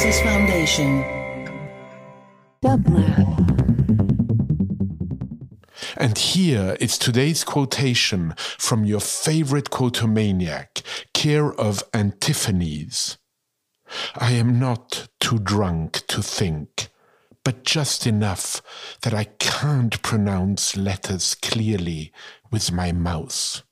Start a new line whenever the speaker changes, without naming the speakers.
Genesis Foundation.
Dublin.
And here is today's quotation from your favorite quotomaniac, care of Antiphanes. I am not too drunk to think, but just enough that I can't pronounce letters clearly with my mouth.